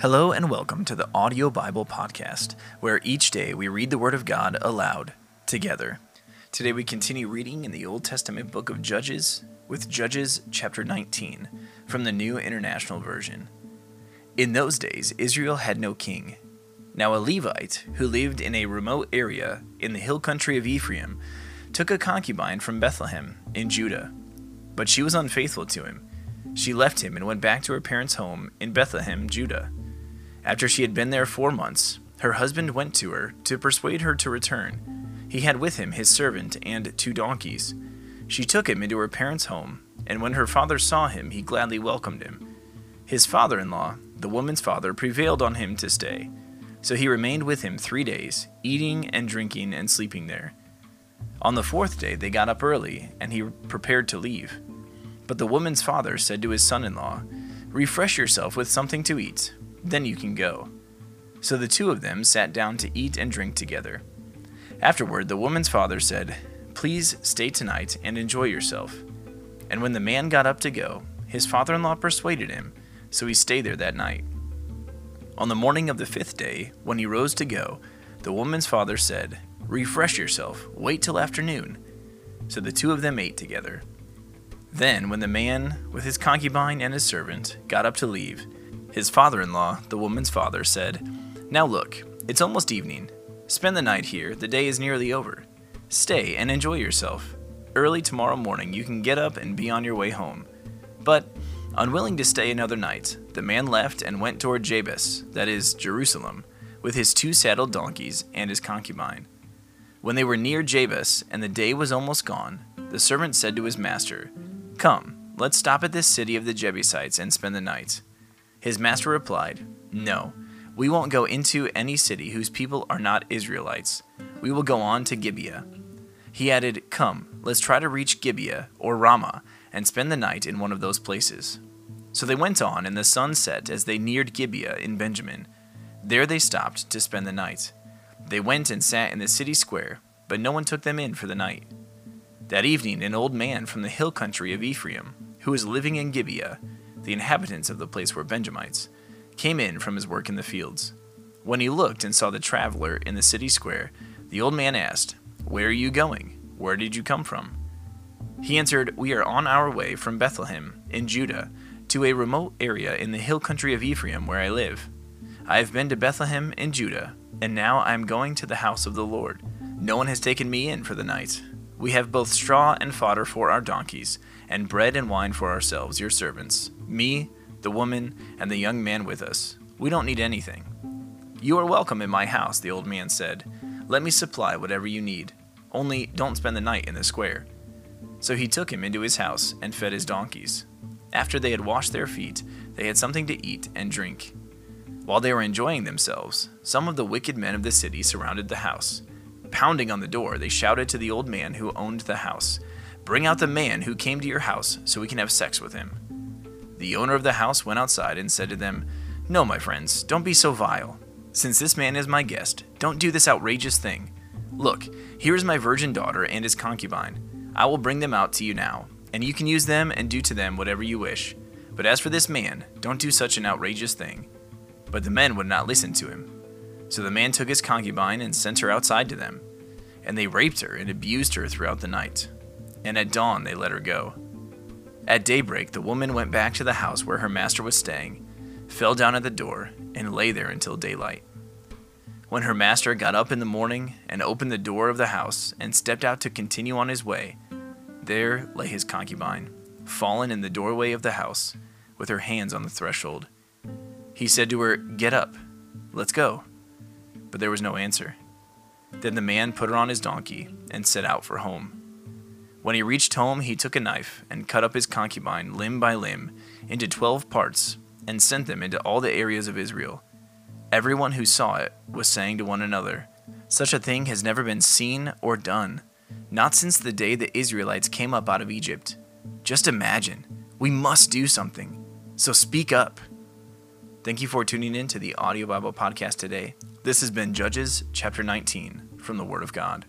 Hello and welcome to the Audio Bible Podcast, where each day we read the Word of God aloud together. Today we continue reading in the Old Testament book of Judges with Judges chapter 19 from the New International Version. In those days, Israel had no king. Now, a Levite who lived in a remote area in the hill country of Ephraim took a concubine from Bethlehem in Judah, but she was unfaithful to him. She left him and went back to her parents' home in Bethlehem, Judah. After she had been there four months, her husband went to her to persuade her to return. He had with him his servant and two donkeys. She took him into her parents' home, and when her father saw him, he gladly welcomed him. His father in law, the woman's father, prevailed on him to stay. So he remained with him three days, eating and drinking and sleeping there. On the fourth day they got up early, and he prepared to leave. But the woman's father said to his son in law, Refresh yourself with something to eat then you can go. So the two of them sat down to eat and drink together. Afterward, the woman's father said, Please stay tonight and enjoy yourself. And when the man got up to go, his father in law persuaded him, so he stayed there that night. On the morning of the fifth day, when he rose to go, the woman's father said, Refresh yourself, wait till afternoon. So the two of them ate together. Then, when the man, with his concubine and his servant, got up to leave, his father in law, the woman's father, said, Now look, it's almost evening. Spend the night here, the day is nearly over. Stay and enjoy yourself. Early tomorrow morning you can get up and be on your way home. But, unwilling to stay another night, the man left and went toward Jebus, that is, Jerusalem, with his two saddled donkeys and his concubine. When they were near Jebus, and the day was almost gone, the servant said to his master, Come, let's stop at this city of the Jebusites and spend the night. His master replied, No, we won't go into any city whose people are not Israelites. We will go on to Gibeah. He added, Come, let's try to reach Gibeah or Ramah and spend the night in one of those places. So they went on, and the sun set as they neared Gibeah in Benjamin. There they stopped to spend the night. They went and sat in the city square, but no one took them in for the night. That evening, an old man from the hill country of Ephraim, who was living in Gibeah, the inhabitants of the place were Benjamites, came in from his work in the fields. When he looked and saw the traveler in the city square, the old man asked, Where are you going? Where did you come from? He answered, We are on our way from Bethlehem, in Judah, to a remote area in the hill country of Ephraim where I live. I have been to Bethlehem in Judah, and now I am going to the house of the Lord. No one has taken me in for the night. We have both straw and fodder for our donkeys, and bread and wine for ourselves, your servants me, the woman, and the young man with us. We don't need anything. You are welcome in my house, the old man said. Let me supply whatever you need. Only don't spend the night in the square. So he took him into his house and fed his donkeys. After they had washed their feet, they had something to eat and drink. While they were enjoying themselves, some of the wicked men of the city surrounded the house. Pounding on the door, they shouted to the old man who owned the house, Bring out the man who came to your house so we can have sex with him. The owner of the house went outside and said to them, No, my friends, don't be so vile. Since this man is my guest, don't do this outrageous thing. Look, here is my virgin daughter and his concubine. I will bring them out to you now, and you can use them and do to them whatever you wish. But as for this man, don't do such an outrageous thing. But the men would not listen to him. So the man took his concubine and sent her outside to them. And they raped her and abused her throughout the night. And at dawn they let her go. At daybreak, the woman went back to the house where her master was staying, fell down at the door, and lay there until daylight. When her master got up in the morning and opened the door of the house and stepped out to continue on his way, there lay his concubine, fallen in the doorway of the house, with her hands on the threshold. He said to her, Get up, let's go. But there was no answer. Then the man put her on his donkey and set out for home. When he reached home, he took a knife and cut up his concubine limb by limb into twelve parts and sent them into all the areas of Israel. Everyone who saw it was saying to one another, Such a thing has never been seen or done, not since the day the Israelites came up out of Egypt. Just imagine. We must do something. So speak up. Thank you for tuning in to the Audio Bible Podcast today. This has been Judges chapter 19 from the Word of God.